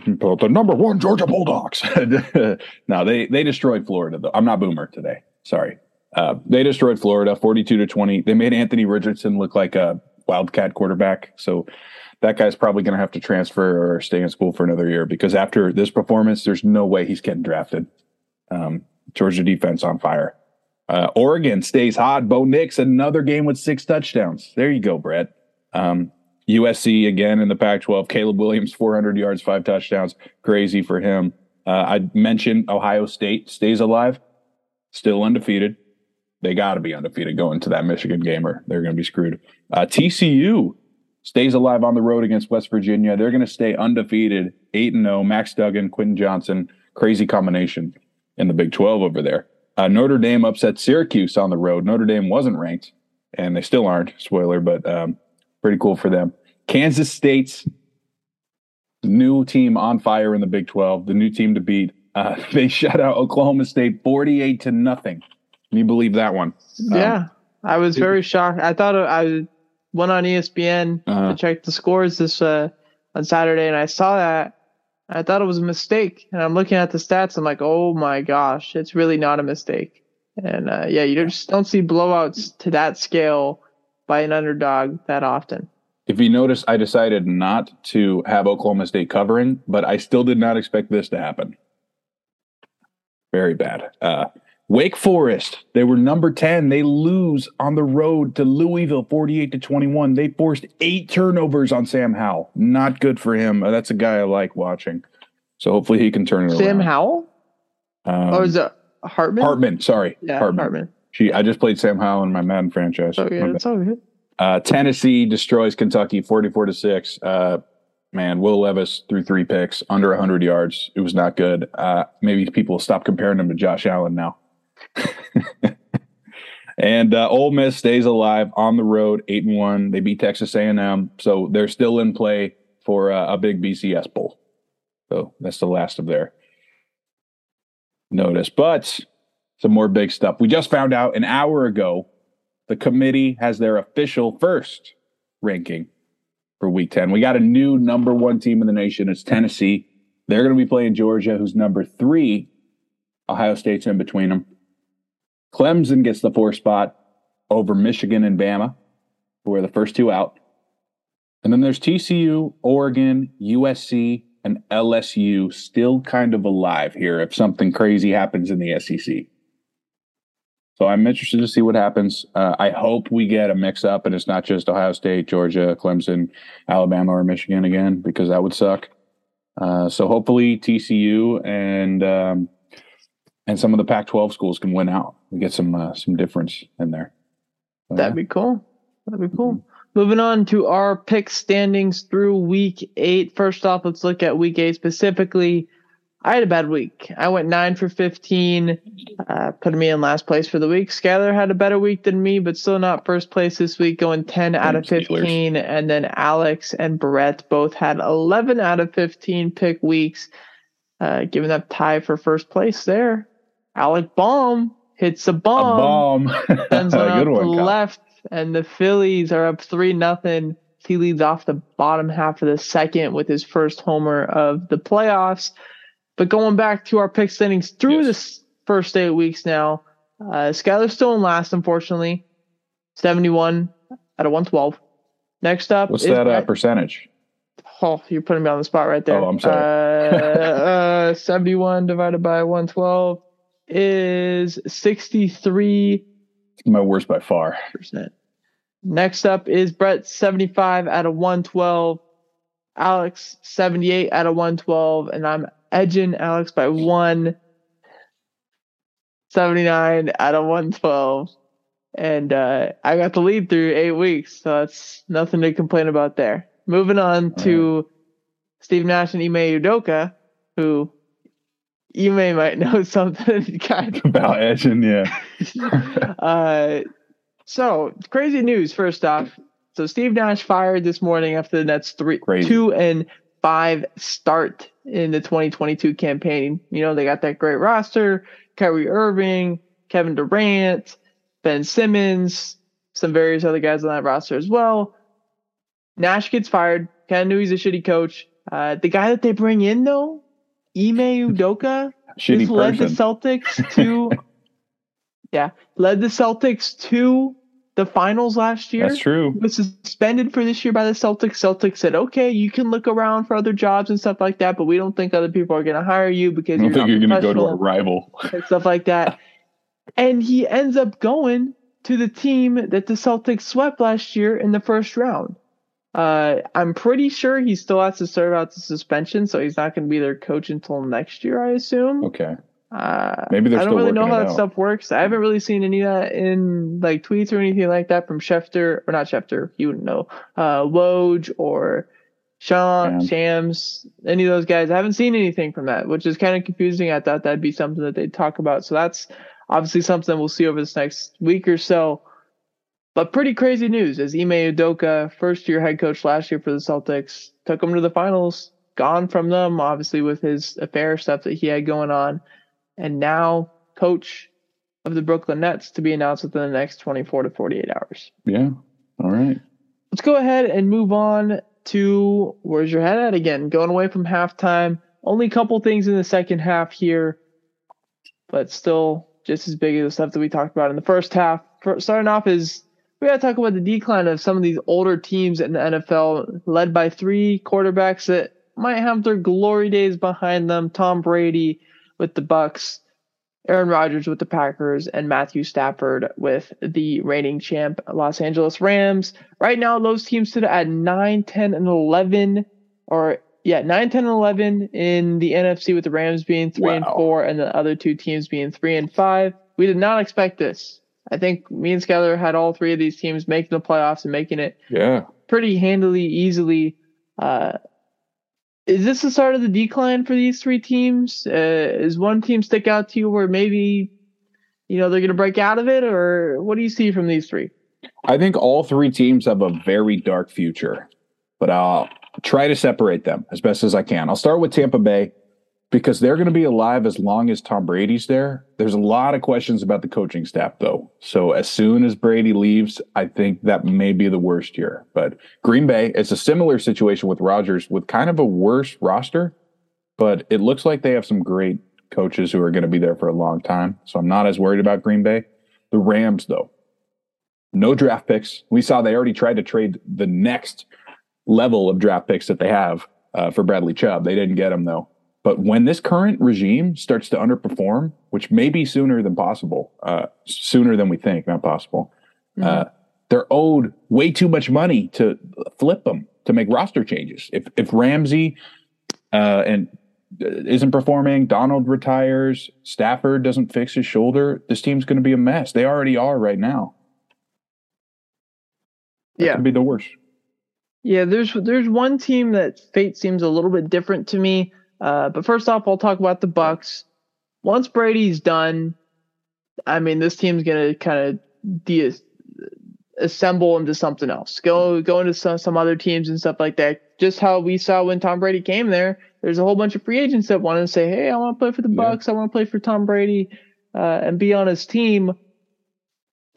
the number one Georgia Bulldogs. no, they they destroyed Florida. Though I'm not boomer today. Sorry, uh, they destroyed Florida, 42 to 20. They made Anthony Richardson look like a wildcat quarterback. So that guy's probably going to have to transfer or stay in school for another year because after this performance, there's no way he's getting drafted. Um, Georgia defense on fire. Uh, Oregon stays hot. Bo Nix, another game with six touchdowns. There you go, Brett. Um, USC again in the Pac 12. Caleb Williams, 400 yards, five touchdowns. Crazy for him. Uh, I mentioned Ohio State stays alive, still undefeated. They got to be undefeated going to that Michigan game or they're going to be screwed. Uh, TCU stays alive on the road against West Virginia. They're going to stay undefeated, 8 and 0. Max Duggan, Quentin Johnson, crazy combination in the Big 12 over there. Uh, Notre Dame upset Syracuse on the road. Notre Dame wasn't ranked, and they still aren't. Spoiler, but um, pretty cool for them. Kansas State's new team on fire in the Big 12, the new team to beat. Uh, they shut out Oklahoma State 48 to nothing. Can you believe that one? Yeah, um, I was very shocked. I thought I went on ESPN uh-huh. to check the scores this uh, on Saturday, and I saw that. I thought it was a mistake, and I'm looking at the stats. I'm like, oh my gosh, it's really not a mistake. And uh, yeah, you just don't see blowouts to that scale by an underdog that often. If you notice, I decided not to have Oklahoma State covering, but I still did not expect this to happen. Very bad. Uh, Wake Forest, they were number 10. They lose on the road to Louisville 48 to 21. They forced eight turnovers on Sam Howell. Not good for him. Uh, that's a guy I like watching. So hopefully he can turn it Sam around. Sam Howell? Um, oh, is it Hartman? Hartman, sorry. Yeah, Hartman. Hartman. She, I just played Sam Howell in my Madden franchise. Oh, yeah, that's all good. Uh, Tennessee destroys Kentucky 44 to 6. Uh, man, Will Levis threw three picks, under 100 yards. It was not good. Uh, maybe people stop comparing him to Josh Allen now. and uh, Ole Miss stays alive on the road, 8 and 1. They beat Texas A&M, so they're still in play for uh, a big BCS bowl. So that's the last of their notice. But some more big stuff. We just found out an hour ago the committee has their official first ranking for week 10. We got a new number one team in the nation. It's Tennessee. They're going to be playing Georgia, who's number three. Ohio State's in between them. Clemson gets the four spot over Michigan and Bama, who are the first two out. And then there's TCU, Oregon, USC, and LSU still kind of alive here if something crazy happens in the SEC. So I'm interested to see what happens. Uh, I hope we get a mix up and it's not just Ohio State, Georgia, Clemson, Alabama, or Michigan again, because that would suck. Uh, so hopefully TCU and um, and some of the Pac-12 schools can win out. We get some uh, some difference in there. So, That'd yeah. be cool. That'd be cool. Mm-hmm. Moving on to our pick standings through week eight. First off, let's look at week eight specifically. I had a bad week. I went nine for 15, uh, putting me in last place for the week. Skylar had a better week than me, but still not first place this week, going 10 out of 15. And then Alex and Brett both had 11 out of 15 pick weeks, uh, giving up tie for first place there. Alec Bohm hits a bomb. A bomb. sends one up one, left, and the Phillies are up 3 nothing. He leads off the bottom half of the second with his first homer of the playoffs. But going back to our pick standings through yes. this first eight weeks now, uh, Skylar's still in last, unfortunately. 71 out of 112. Next up. What's that uh, percentage? Oh, you're putting me on the spot right there. Oh, I'm sorry. uh, uh, 71 divided by 112 is 63. My worst by far. Percent. Next up is Brett, 75 out of 112. Alex, 78 out of 112. And I'm edging Alex by one. 79 out of 112. And uh, I got the lead through eight weeks, so that's nothing to complain about there. Moving on to Steve Nash and Ime Udoka, who you may might know something kind of about edging, yeah. uh, so crazy news. First off, so Steve Nash fired this morning after the Nets three, crazy. two and five start in the 2022 campaign. You know, they got that great roster Kyrie Irving, Kevin Durant, Ben Simmons, some various other guys on that roster as well. Nash gets fired. Kind of knew he's a shitty coach. Uh, the guy that they bring in though, Ime Udoka, Shitty led the. Celtics to yeah, led the Celtics to the finals last year. That's true. was suspended for this year by the Celtics. Celtics said, "Okay, you can look around for other jobs and stuff like that, but we don't think other people are going to hire you because don't think you're going to go to a rival. and stuff like that." And he ends up going to the team that the Celtics swept last year in the first round. Uh, I'm pretty sure he still has to serve out the suspension, so he's not going to be their coach until next year, I assume. Okay. Uh, Maybe they're I don't really know how that out. stuff works. I haven't really seen any of that in like tweets or anything like that from Schefter or not Schefter. You wouldn't know. Uh, Woj or Sean. Shams, any of those guys. I haven't seen anything from that, which is kind of confusing. I thought that'd be something that they'd talk about. So that's obviously something we'll see over this next week or so. But pretty crazy news as Ime Udoka, first year head coach last year for the Celtics, took them to the finals, gone from them, obviously with his affair stuff that he had going on, and now coach of the Brooklyn Nets to be announced within the next 24 to 48 hours. Yeah. All right. Let's go ahead and move on to where's your head at again? Going away from halftime. Only a couple things in the second half here, but still just as big as the stuff that we talked about in the first half. For, starting off is we got to talk about the decline of some of these older teams in the NFL, led by three quarterbacks that might have their glory days behind them. Tom Brady with the Bucs, Aaron Rodgers with the Packers, and Matthew Stafford with the reigning champ Los Angeles Rams. Right now, those teams sit at 9, 10, and 11, or yeah, 9, 10, and 11 in the NFC with the Rams being 3 and 4 and the other two teams being 3 and 5. We did not expect this. I think me and Skyler had all three of these teams making the playoffs and making it Yeah. pretty handily, easily. Uh, is this the start of the decline for these three teams? Uh, is one team stick out to you where maybe, you know, they're going to break out of it, or what do you see from these three? I think all three teams have a very dark future, but I'll try to separate them as best as I can. I'll start with Tampa Bay because they're going to be alive as long as Tom Brady's there. There's a lot of questions about the coaching staff, though. So as soon as Brady leaves, I think that may be the worst year. But Green Bay, it's a similar situation with Rodgers with kind of a worse roster, but it looks like they have some great coaches who are going to be there for a long time. So I'm not as worried about Green Bay. The Rams, though, no draft picks. We saw they already tried to trade the next level of draft picks that they have uh, for Bradley Chubb. They didn't get him though. But when this current regime starts to underperform, which may be sooner than possible, uh, sooner than we think, not possible, uh, they're owed way too much money to flip them to make roster changes. If if Ramsey uh, and uh, isn't performing, Donald retires, Stafford doesn't fix his shoulder, this team's going to be a mess. They already are right now. That Yeah. could be the worst. Yeah, there's there's one team that fate seems a little bit different to me. Uh, but first off, I'll talk about the Bucs. Once Brady's done, I mean, this team's gonna kind of de- assemble into something else. Go go into some some other teams and stuff like that. Just how we saw when Tom Brady came there. There's a whole bunch of free agents that want to say, "Hey, I want to play for the Yeah. Bucs. I want to play for Tom Brady uh, and be on his team."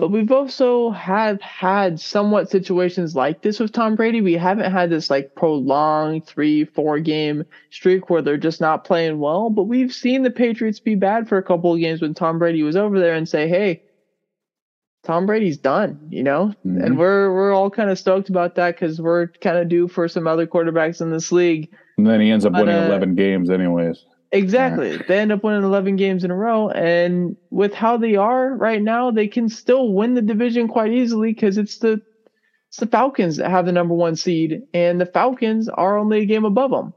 But we've also had had somewhat situations like this with Tom Brady. We haven't had this like prolonged three, four game streak where they're just not playing well. But we've seen the Patriots be bad for a couple of games when Tom Brady was over there and say, "Hey, Tom Brady's done," you know. Mhm. And we're we're all kind of stoked about that because we're kind of due for some other quarterbacks in this league. And then he ends up But, winning uh, 11 games, anyways. Exactly. They end up winning 11 games in a row. And with how they are right now, they can still win the division quite easily because it's the it's the Falcons that have the number one seed, and the Falcons are only a game above them.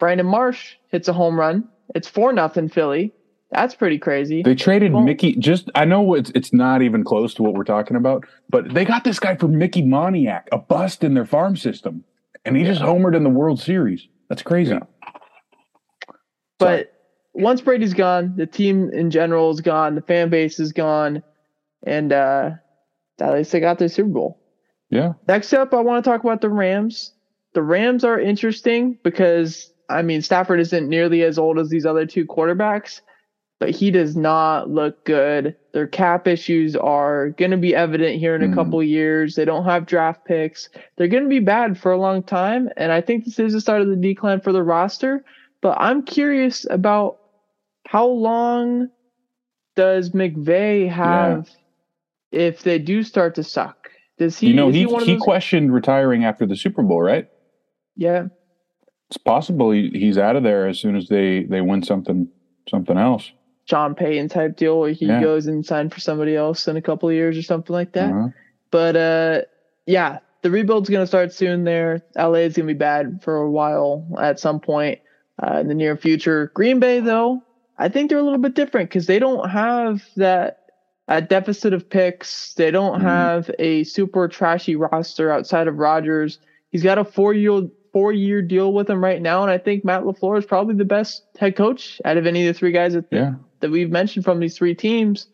Brandon Marsh hits a home run. It's four nothing Philly. That's pretty crazy. They traded Well- Mickey. Just I know it's it's not even close to what we're talking about, but they got this guy for Mickey Moniak, a bust in their farm system, and he just homered in the World Series. That's crazy. Yeah. But once Brady's gone, the team in general is gone, the fan base is gone, and uh, at least they got their Super Bowl. Yeah, Next up, I want to talk about the Rams. The Rams are interesting because I mean Stafford isn't nearly as old as these other two quarterbacks, but he does not look good. Their cap issues are going to be evident here in a mm. couple years. They don't have draft picks. They're going to be bad for a long time. And I think this is the start of the decline for the roster. But I'm curious about how long does McVay have yeah. if they do start to suck? Does he? You know, he he, he questioned retiring after the Super Bowl, right? Yeah, it's possible he, he's out of there as soon as they they win something something else. Sean Payton type deal where he yeah. goes and signs for somebody else in a couple of years or something like that. Uh-huh. But uh, yeah, the rebuild's going to start soon there. LA is going to be bad for a while at some point uh, in the near future. Green Bay, though, I think they're a little bit different because they don't have that a deficit of picks. They don't mm-hmm. have a super trashy roster outside of Rodgers. He's got a four year four year deal with him right now, and I think Matt LaFleur is probably the best head coach out of any of the three guys that yeah that we've mentioned from these three teams.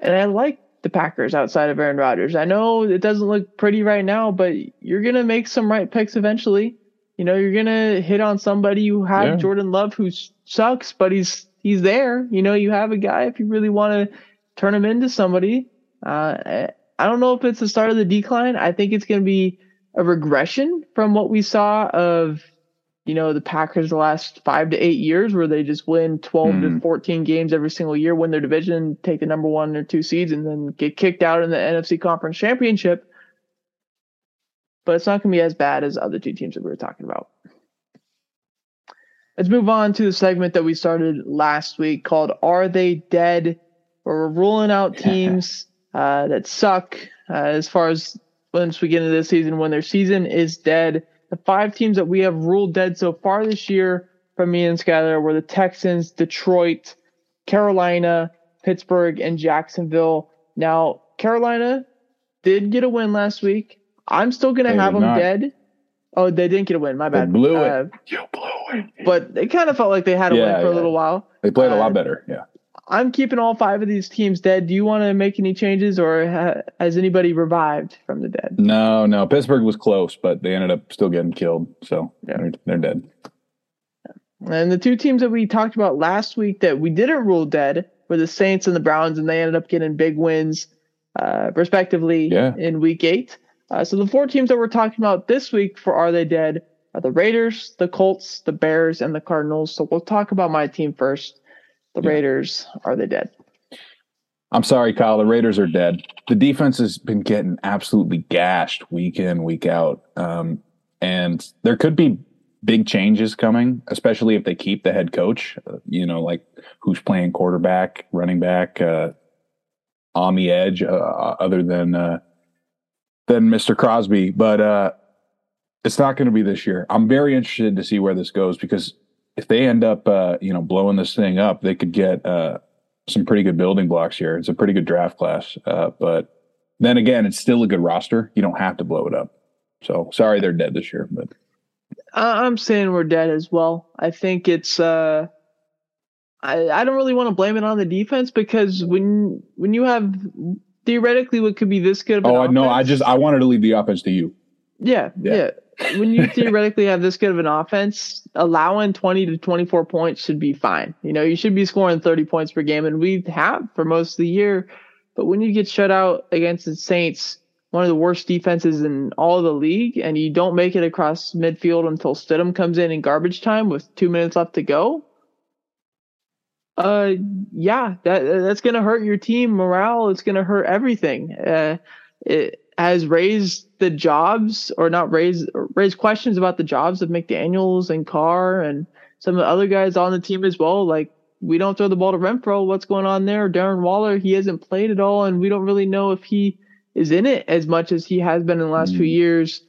And I like the Packers outside of Aaron Rodgers. I know it doesn't look pretty right now, but you're going to make some right picks eventually. You know, you're going to hit on somebody you have yeah. Jordan Love who sucks, but he's he's there. You know, you have a guy if you really want to turn him into somebody. Uh, I don't know if it's the start of the decline. I think it's going to be a regression from what we saw of you know, the Packers the last five to eight years where they just win 12 mm. to hmm. 14 games every single year, win their division, take the number one or two seeds, and then get kicked out in the NFC Conference Championship. But it's not going to be as bad as other two teams that we were talking about. Let's move on to the segment that we started last week called Are They Dead? Where we're ruling out teams uh, that suck uh, as far as once we get into this season when their season is dead the five teams that we have ruled dead so far this year from me and Skyler were the Texans, Detroit, Carolina, Pittsburgh, and Jacksonville. Now, Carolina did get a win last week. I'm still going to have them not. dead. Oh, they didn't get a win. My bad. They blew uh, it. You blew it. But it kind of felt like they had a yeah, win for yeah. a little while. They played uh, a lot uh, better. Yeah. I'm keeping all five of these teams dead. Do you want to make any changes, or ha- has anybody revived from the dead? No, no. Pittsburgh was close, but they ended up still getting killed, so yeah. they're, they're dead. And the two teams that we talked about last week that we didn't rule dead were the Saints and the Browns, and they ended up getting big wins, uh, respectively, yeah. in Week Eight. Uh, so the four teams that we're talking about this week for Are They Dead are the Raiders, the Colts, the Bears, and the Cardinals. So we'll talk about my team first. The yeah. Raiders are they dead? I'm sorry, Kyle. The Raiders are dead. The defense has been getting absolutely gashed week in, week out. Um, and there could be big changes coming, especially if they keep the head coach, uh, you know, like who's playing quarterback, running back, uh, on the edge, uh, other than, uh, than Mr. Crosby. But, uh, it's not going to be this year. I'm very interested to see where this goes because if they end up, uh, you know, blowing this thing up, they could get uh, some pretty good building blocks here. It's a pretty good draft class, uh, but then again, it's still a good roster. You don't have to blow it up. So sorry, they're dead this year, but I'm saying we're dead as well. I think it's. Uh, I I don't really want to blame it on the defense because when when you have theoretically what could be this good. oh no, I just I wanted to leave the offense to you. Yeah, yeah. yeah when you theoretically have this good of an offense, allowing 20 to 24 points should be fine. You know, you should be scoring 30 points per game, and we have for most of the year. But when you get shut out against the Saints, one of the worst defenses in all of the league, and you don't make it across midfield until Stidham comes in in garbage time with two minutes left to go, uh, yeah, that that's gonna hurt your team morale. It's gonna hurt everything. Uh, it has raised the jobs or not raised raised questions about the jobs of McDaniels and Carr and some of the other guys on the team as well. Like we don't throw the ball to Renfrow. What's going on there? Darren Waller, he hasn't played at all, and we don't really know if he is in it as much as he has been in the last mm. few years.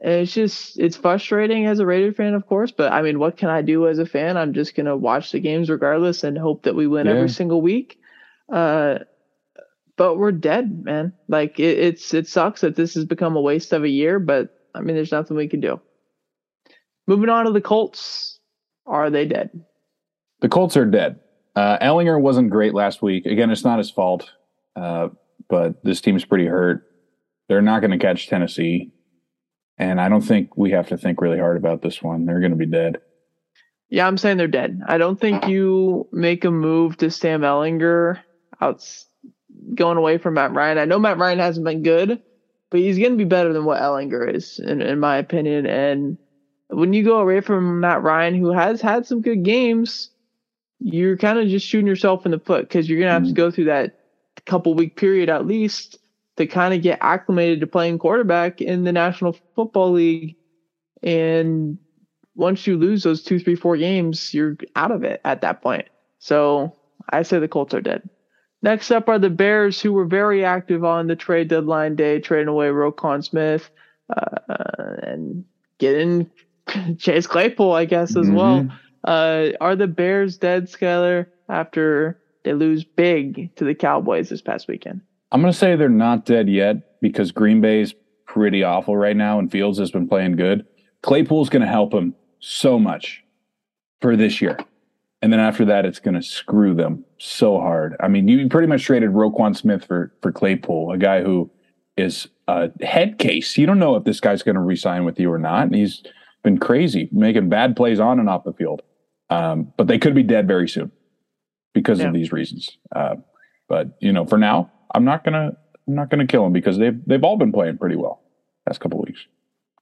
And it's just it's frustrating as a Raider fan, of course. But I mean, what can I do as a fan? I'm just gonna watch the games regardless and hope that we win yeah. every single week. Uh, but we're dead, man. Like it, it's it sucks that this has become a waste of a year, but I mean, there's nothing we can do. Moving on to the Colts, are they dead? The Colts are dead. Uh, Ehlinger wasn't great last week. Again, it's not his fault, uh, but this team's pretty hurt. They're not going to catch Tennessee, and I don't think we have to think really hard about this one. They're going to be dead. Yeah, I'm saying they're dead. I don't think you make a move to Sam Ehlinger out going away from Matt Ryan. I know Matt Ryan hasn't been good, but he's going to be better than what Ehlinger is, in, in my opinion. And when you go away from Matt Ryan, who has had some good games, you're kind of just shooting yourself in the foot because you're going to have mm-hmm. to go through that couple week period at least to kind of get acclimated to playing quarterback in the National Football League. And once you lose those two, three, four games, you're out of it at that point. So I say the Colts are dead. Next up are the Bears, who were very active on the trade deadline day, trading away Roquan Smith uh, and getting Chase Claypool, I guess, as mm-hmm. well. Uh, are the Bears dead, Skyler, after they lose big to the Cowboys this past weekend? I'm going to say they're not dead yet because Green Bay's pretty awful right now and Fields has been playing good. Claypool's going to help him so much for this year. And then after that, it's going to screw them so hard. I mean, you pretty much traded Roquan Smith for, for Claypool, a guy who is a head case. You don't know if this guy's going to resign with you or not. And he's been crazy, making bad plays on and off the field. Um, but they could be dead very soon because yeah. of these reasons. Uh, but you know, for now, I'm not gonna I'm not gonna kill them because they've they've all been playing pretty well last couple weeks.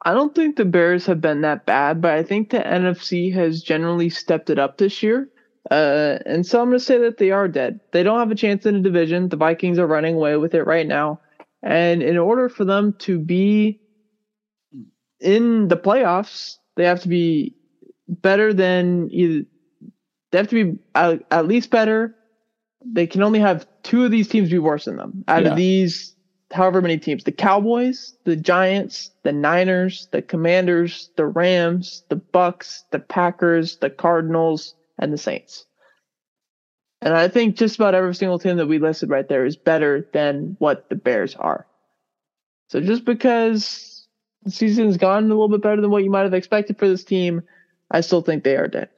I don't think the Bears have been that bad, but I think the NFC has generally stepped it up this year. Uh, and so I'm going to say that they are dead. They don't have a chance in the division. The Vikings are running away with it right now. And in order for them to be in the playoffs, they have to be better than either. They have to be at, at least better. They can only have two of these teams be worse than them out yeah. of these however many teams the Cowboys, the Giants, the Niners, the Commanders, the Rams, the Bucs, the Packers, the Cardinals, and the Saints. And I think just about every single team that we listed right there is better than what the Bears are. So just because the season's gone a little bit better than what you might have expected for this team, I still think they are dead.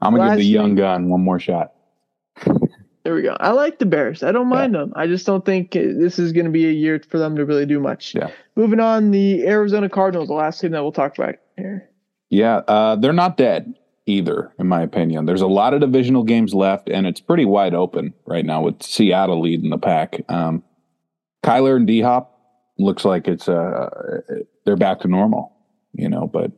I'm gonna give the young gun one more shot. There we go. I like the Bears. I don't mind yeah. them. I just don't think this is going to be a year for them to really do much. Yeah. Moving on, the Arizona Cardinals, the last team that we'll talk about here. Yeah, uh, they're not dead either, in my opinion. There's a lot of divisional games left, and it's pretty wide open right now with Seattle leading the pack. Um, Kyler and D Hop looks like it's uh, they're back to normal, you know, but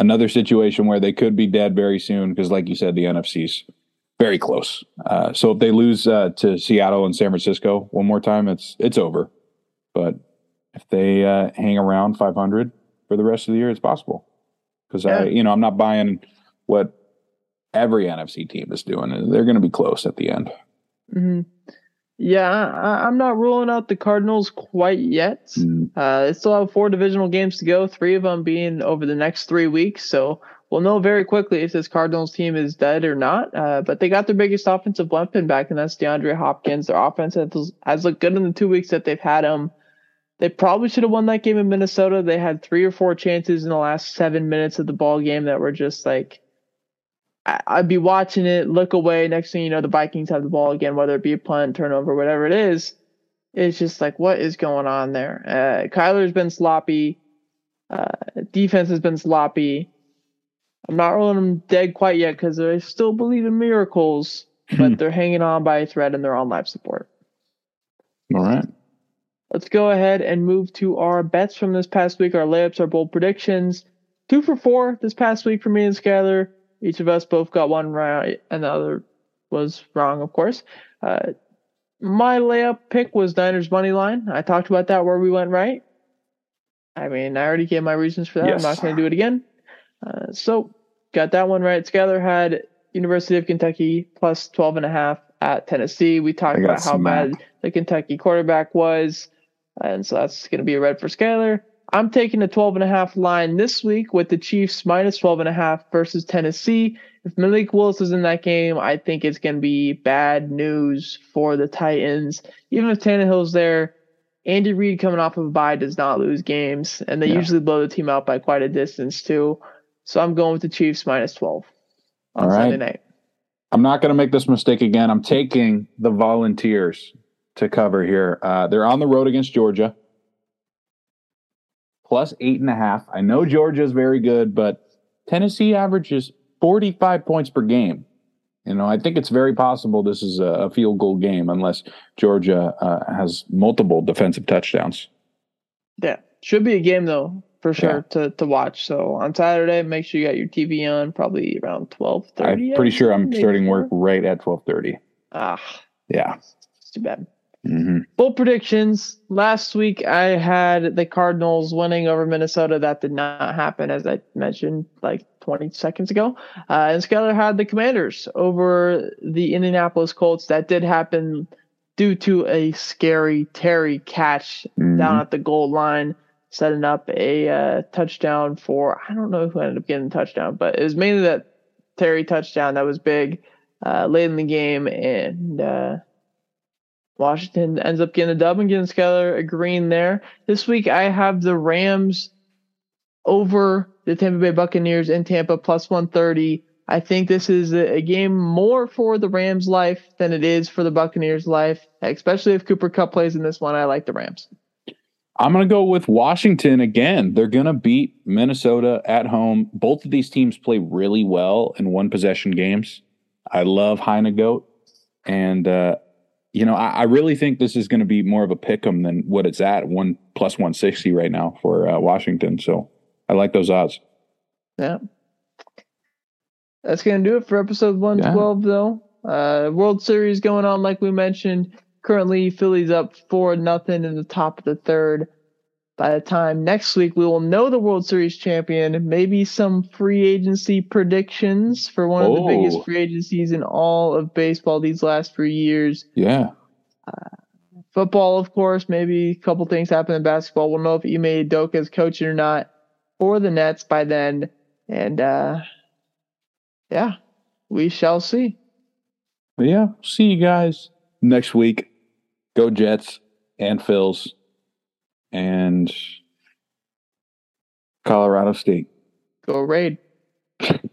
another situation where they could be dead very soon because, like you said, the NFC's very close. Uh, so if they lose uh, to Seattle and San Francisco one more time, it's it's over. But if they uh, hang around 500 for the rest of the year, it's possible. Because yeah. I, you know, I'm not buying what every NFC team is doing. They're going to be close at the end. Mm-hmm. Yeah, I, am not ruling out the Cardinals quite yet. Mm. Uh, they still have four divisional games to go, three of them being over the next three weeks. So we'll know very quickly if this Cardinals team is dead or not. Uh, but they got their biggest offensive weapon back, and that's DeAndre Hopkins. Their offense has, has looked good in the two weeks that they've had him. They probably should have won that game in Minnesota. They had three or four chances in the last seven minutes of the ball game that were just like I'd be watching it, look away. Next thing you know, the Vikings have the ball again, whether it be a punt, turnover, whatever it is. It's just like, what is going on there? Uh, Kyler's been sloppy. Uh, defense has been sloppy. I'm not rolling them dead quite yet because I still believe in miracles, but they're hanging on by a thread and they're on life support. All right. Let's go ahead and move to our bets from this past week. Our layups, our bold predictions. Two for four this past week for me and Skyler. Each of us both got one right, and the other was wrong, of course. Uh, my layup pick was Niners money line. I talked about that where we went right. I mean, I already gave my reasons for that. Yes. I'm not going to do it again. Uh, so got that one right. Skyler had University of Kentucky plus 12 and a half at Tennessee. We talked about how bad the Kentucky quarterback was. And so that's going to be a red for Skyler. I'm taking the 12 and a half line this week with the Chiefs minus 12 and a half versus Tennessee. If Malik Willis is in that game, I think it's going to be bad news for the Titans. Even if Tannehill's there, Andy Reid coming off of a bye does not lose games, and they yeah. usually blow the team out by quite a distance too. So I'm going with the Chiefs minus 12 on Sunday night. I'm not going to make this mistake again. I'm taking the Volunteers to cover here. Uh, they're on the road against Georgia plus eight and a half. I know Georgia is very good, but Tennessee averages 45 points per game. You know, I think it's very possible this is a, field goal game unless Georgia uh, has multiple defensive touchdowns. Yeah, should be a game though for sure yeah. to to watch. So on Saturday, make sure you got your TV on, probably around twelve thirty. I'm pretty sure I'm starting work right at twelve thirty. Ah, yeah, it's too bad. Mm-hmm. Full predictions. Last week I had the Cardinals winning over Minnesota. That did not happen, as I mentioned like 20 seconds ago. Uh, and Skyler had the Commanders over the Indianapolis Colts. That did happen due to a scary Terry catch mm-hmm. down at the goal line, setting up a uh, touchdown for I don't know who ended up getting the touchdown, but it was mainly that Terry touchdown that was big uh, late in the game and. Uh, Washington ends up getting a dub and getting Skyler a green there. This week I have the Rams over the Tampa Bay Buccaneers in Tampa plus 130. I think this is a, game more for the Rams' life than it is for the Buccaneers' life, especially if Cooper Kupp plays in this one. I like the Rams. I'm going to go with Washington again. They're going to beat Minnesota at home. Both of these teams play really well in one possession games. I love Heine Goat. And uh, you know, I, I really think this is going to be more of a pick 'em than what it's at one plus 160 right now for uh, Washington. So I like those odds. Yeah. That's going to do it for episode 112, yeah. though. Uh, World Series going on, like we mentioned. Currently, Phillies up 4 nothing in the top of the third. By the time next week, we will know the World Series champion, maybe some free agency predictions for one of the biggest oh. free agencies in all of baseball these last few years. Yeah. Uh, football, of course, maybe a couple things happen in basketball. We'll know if Ime Udoka is coaching or not for the Nets by then. And uh, yeah, we shall see. Yeah, see you guys next week. Go Jets and Phils and Colorado State. Go Raid.